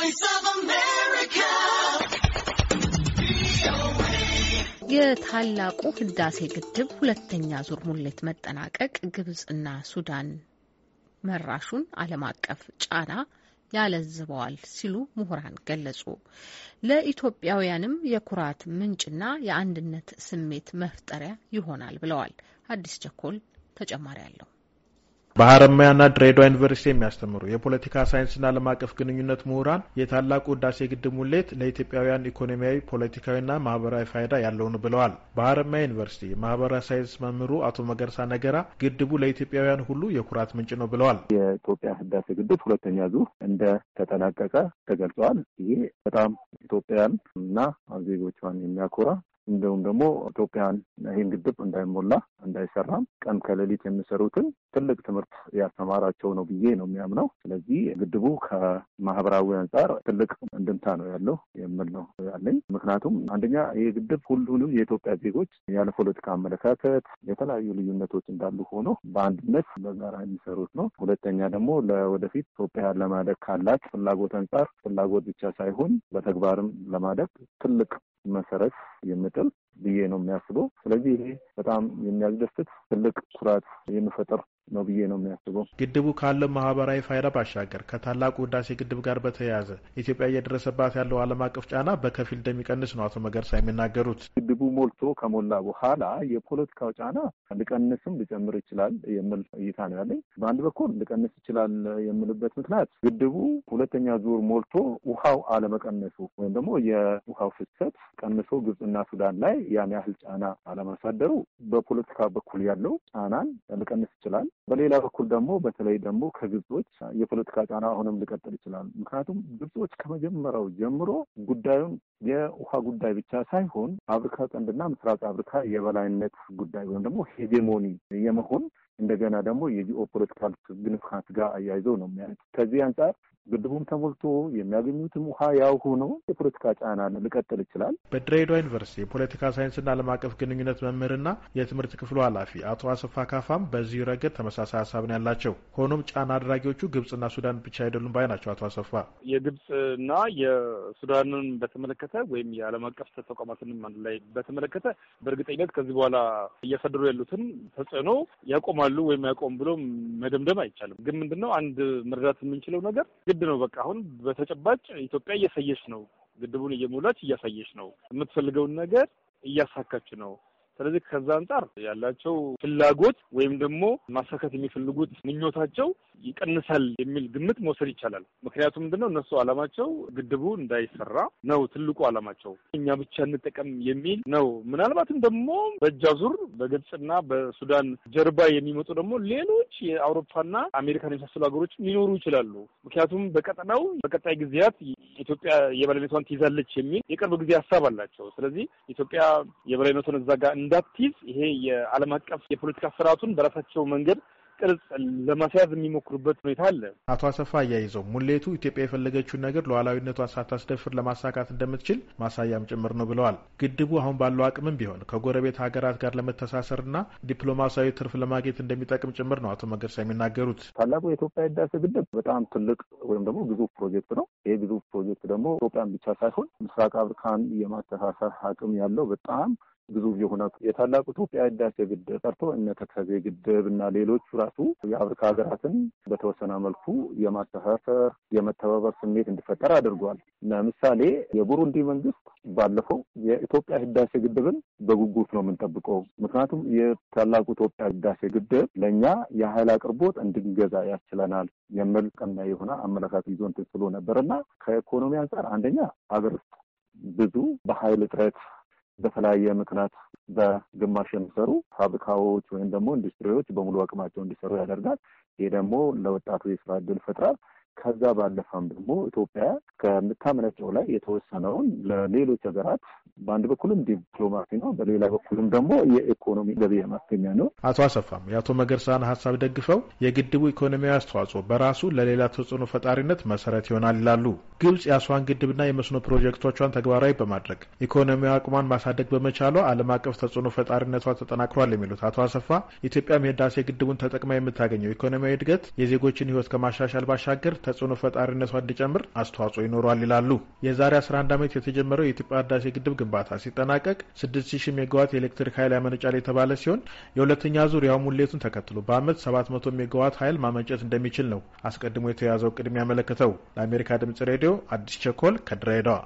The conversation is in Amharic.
voice of America. የታላቁ ህዳሴ ግድብ ሁለተኛ ዙር ሙሌት መጠናቀቅ ግብጽና ሱዳን መራሹን ዓለም አቀፍ ጫና ያለዝበዋል ሲሉ ምሁራን ገለጹ። ለኢትዮጵያውያንም የኩራት ምንጭና የአንድነት ስሜት መፍጠሪያ ይሆናል ብለዋል። አዲስ ቸኮል ተጨማሪ አለው። በሀረማያና ድሬዳዋ ዩኒቨርሲቲ የሚያስተምሩ የፖለቲካ ሳይንስና ዓለም አቀፍ ግንኙነት ምሁራን የታላቁ ህዳሴ ግድብ ሙሌት ለኢትዮጵያውያን ኢኮኖሚያዊ፣ ፖለቲካዊና ማህበራዊ ፋይዳ ያለው ብለዋል። በሀረማያ ዩኒቨርሲቲ የማህበራዊ ሳይንስ መምህሩ አቶ መገርሳ ነገራ ግድቡ ለኢትዮጵያውያን ሁሉ የኩራት ምንጭ ነው ብለዋል። የኢትዮጵያ ህዳሴ ግድብ ሁለተኛ ዙር እንደ ተጠናቀቀ ተገልጸዋል። ይሄ በጣም ኢትዮጵያን እና ዜጎቿን የሚያኮራ እንዲሁም ደግሞ ኢትዮጵያን ይህን ግድብ እንዳይሞላ እንዳይሰራም ቀን ከሌሊት የሚሰሩትን ትልቅ ትምህርት ያስተማራቸው ነው ብዬ ነው የሚያምነው። ስለዚህ ግድቡ ከማህበራዊ አንጻር ትልቅ እንድምታ ነው ያለው የምል ነው ያለኝ። ምክንያቱም አንደኛ ይህ ግድብ ሁሉንም የኢትዮጵያ ዜጎች ያለ ፖለቲካ አመለካከት የተለያዩ ልዩነቶች እንዳሉ ሆኖ በአንድነት በጋራ የሚሰሩት ነው። ሁለተኛ ደግሞ ለወደፊት ኢትዮጵያ ለማደግ ካላት ፍላጎት አንጻር ፍላጎት ብቻ ሳይሆን በተግባርም ለማደግ ትልቅ መሰረት የምጥል ብዬ ነው የሚያስበው። ስለዚህ ይሄ በጣም የሚያስደስት ትልቅ ኩራት የሚፈጥር ነው ብዬ ነው የሚያስበው። ግድቡ ካለው ማህበራዊ ፋይዳ ባሻገር ከታላቁ ህዳሴ ግድብ ጋር በተያያዘ ኢትዮጵያ እየደረሰባት ያለው ዓለም አቀፍ ጫና በከፊል እንደሚቀንስ ነው አቶ መገርሳ የሚናገሩት። ግድቡ ሞልቶ ከሞላ በኋላ የፖለቲካው ጫና ሊቀንስም ሊጨምር ይችላል የሚል እይታ ነው ያለኝ። በአንድ በኩል ሊቀንስ ይችላል የምልበት ምክንያት ግድቡ ሁለተኛ ዙር ሞልቶ ውሃው አለመቀነሱ ወይም ደግሞ የውሃው ፍሰት ቀንሶ ግብጽና ሱዳን ላይ ያን ያህል ጫና አለማሳደሩ በፖለቲካ በኩል ያለው ጫናን ሊቀንስ ይችላል። በሌላ በኩል ደግሞ በተለይ ደግሞ ከግብጾች የፖለቲካ ጫና አሁንም ሊቀጥል ይችላል። ምክንያቱም ግብጾች ከመጀመሪያው ጀምሮ ጉዳዩን የውሃ ጉዳይ ብቻ ሳይሆን አፍሪካ ቀንድና ምስራቅ አፍሪካ የበላይነት ጉዳይ ወይም ደግሞ ሄጌሞኒ የመሆን እንደገና ደግሞ የ geopolitical significance ጋር አያይዘው ነው የሚያዩት። ከዚህ አንጻር ግድቡም ተሞልቶ የሚያገኙትም ውሃ ያው ሆኖ የፖለቲካ ጫና ሊቀጥል ይችላል። በድሬዳዋ ዩኒቨርሲቲ የፖለቲካ ሳይንስና ዓለም አቀፍ ግንኙነት መምህርና የትምህርት ክፍሉ ኃላፊ አቶ አሰፋ ካፋም በዚህ ረገድ ተመሳሳይ ሀሳብ ነው ያላቸው። ሆኖም ጫና አድራጊዎቹ ግብጽና ሱዳን ብቻ አይደሉም ባይ ናቸው። አቶ አሰፋ የግብጽና የሱዳንን በተመለከተ ወይም የዓለም አቀፍ ተቋማትንም አንድ ላይ በተመለከተ በእርግጠኝነት ከዚህ በኋላ እያሳደሩ ያሉትን ተጽዕኖ ያቆማሉ ወይም ያቆም ብሎ መደምደም አይቻልም። ግን ምንድነው አንድ መረዳት የምንችለው ነገር ግድ ነው። በቃ አሁን በተጨባጭ ኢትዮጵያ እያሳየች ነው፣ ግድቡን እየሞላች እያሳየች ነው፣ የምትፈልገውን ነገር እያሳካች ነው። ስለዚህ ከዛ አንጻር ያላቸው ፍላጎት ወይም ደግሞ ማሳካት የሚፈልጉት ምኞታቸው ይቀንሳል የሚል ግምት መውሰድ ይቻላል። ምክንያቱም ምንድነው እነሱ አላማቸው ግድቡ እንዳይሰራ ነው ትልቁ አላማቸው፣ እኛ ብቻ እንጠቀም የሚል ነው። ምናልባትም ደግሞ በእጅ አዙር በግብፅና በሱዳን ጀርባ የሚመጡ ደግሞ ሌሎች የአውሮፓና አሜሪካን የመሳሰሉ ሀገሮች ሊኖሩ ይችላሉ። ምክንያቱም በቀጠናው በቀጣይ ጊዜያት ኢትዮጵያ የበላይነቷን ትይዛለች የሚል የቅርብ ጊዜ ሀሳብ አላቸው። ስለዚህ ኢትዮጵያ የበላይነቷን እዛ ጋር እንዳትይዝ ይሄ የዓለም አቀፍ የፖለቲካ ስርዓቱን በራሳቸው መንገድ ቅርጽ ለማስያዝ የሚሞክሩበት ሁኔታ አለ። አቶ አሰፋ አያይዘው ሙሌቱ ኢትዮጵያ የፈለገችውን ነገር ሉዓላዊነቷን ሳታስደፍር ለማሳካት እንደምትችል ማሳያም ጭምር ነው ብለዋል። ግድቡ አሁን ባለው አቅምም ቢሆን ከጎረቤት ሀገራት ጋር ለመተሳሰርና ዲፕሎማሲያዊ ትርፍ ለማግኘት እንደሚጠቅም ጭምር ነው አቶ መገርሳ የሚናገሩት። ታላቁ የኢትዮጵያ ህዳሴ ግድብ በጣም ትልቅ ወይም ደግሞ ግዙፍ ፕሮጀክት ነው። ይህ ግዙፍ ፕሮጀክት ደግሞ ኢትዮጵያን ብቻ ሳይሆን ምስራቅ አፍሪካን የማስተሳሰር አቅም ያለው በጣም ግዙፍ የሆነ የታላቁ ኢትዮጵያ ህዳሴ ግድብ ቀርቶ እነ ተከዜ ግድብ እና ሌሎቹ ራሱ የአፍሪካ ሀገራትን በተወሰነ መልኩ የማስተሳሰር የመተባበር ስሜት እንዲፈጠር አድርጓል። ለምሳሌ የቡሩንዲ መንግስት ባለፈው የኢትዮጵያ ህዳሴ ግድብን በጉጉት ነው የምንጠብቀው፣ ምክንያቱም የታላቁ ኢትዮጵያ ህዳሴ ግድብ ለእኛ የሀይል አቅርቦት እንድንገዛ ያስችለናል የሚል ቀና የሆነ አመለካከት ይዞ እንትን ስሎ ነበር እና ከኢኮኖሚ አንጻር አንደኛ ሀገር ውስጥ ብዙ በሀይል እጥረት በተለያየ ምክንያት በግማሽ የሚሰሩ ፋብሪካዎች ወይም ደግሞ ኢንዱስትሪዎች በሙሉ አቅማቸው እንዲሰሩ ያደርጋል። ይህ ደግሞ ለወጣቱ የስራ እድል ይፈጥራል። ከዛ ባለፈም ደግሞ ኢትዮጵያ ከምታመነጨው ላይ የተወሰነውን ለሌሎች ሀገራት በአንድ በኩልም ዲፕሎማሲ ነው፣ በሌላ በኩልም ደግሞ የኢኮኖሚ ገቢ ማስገኛ ነው። አቶ አሰፋም የአቶ መገርሳን ሀሳብ ደግፈው የግድቡ ኢኮኖሚያዊ አስተዋጽኦ በራሱ ለሌላ ተጽዕኖ ፈጣሪነት መሰረት ይሆናል ይላሉ። ግብጽ የአስዋን ግድብና የመስኖ ፕሮጀክቶቿን ተግባራዊ በማድረግ ኢኮኖሚያዊ አቅሟን ማሳደግ በመቻሏ ዓለም አቀፍ ተጽዕኖ ፈጣሪነቷ ተጠናክሯል የሚሉት አቶ አሰፋ ኢትዮጵያም የህዳሴ ግድቡን ተጠቅማ የምታገኘው ኢኮኖሚያዊ እድገት የዜጎችን ህይወት ከማሻሻል ባሻገር ተጽዕኖ ፈጣሪነቷ እንዲጨምር አስተዋጽኦ ይኖሯል ይላሉ። የዛሬ 11 ዓመት የተጀመረው የኢትዮጵያ ህዳሴ ግድብ ግንባታ ሲጠናቀቅ 6000 ሜጋዋት የኤሌክትሪክ ኃይል ያመነጫል የተባለ ሲሆን የሁለተኛ ዙር ያው ሙሌቱን ተከትሎ በአመት 700 ሜጋዋት ኃይል ማመንጨት እንደሚችል ነው አስቀድሞ የተያዘው ቅድም ያመለከተው። ለአሜሪካ ድምጽ ሬዲዮ አዲስ ቸኮል ከድሬዳዋ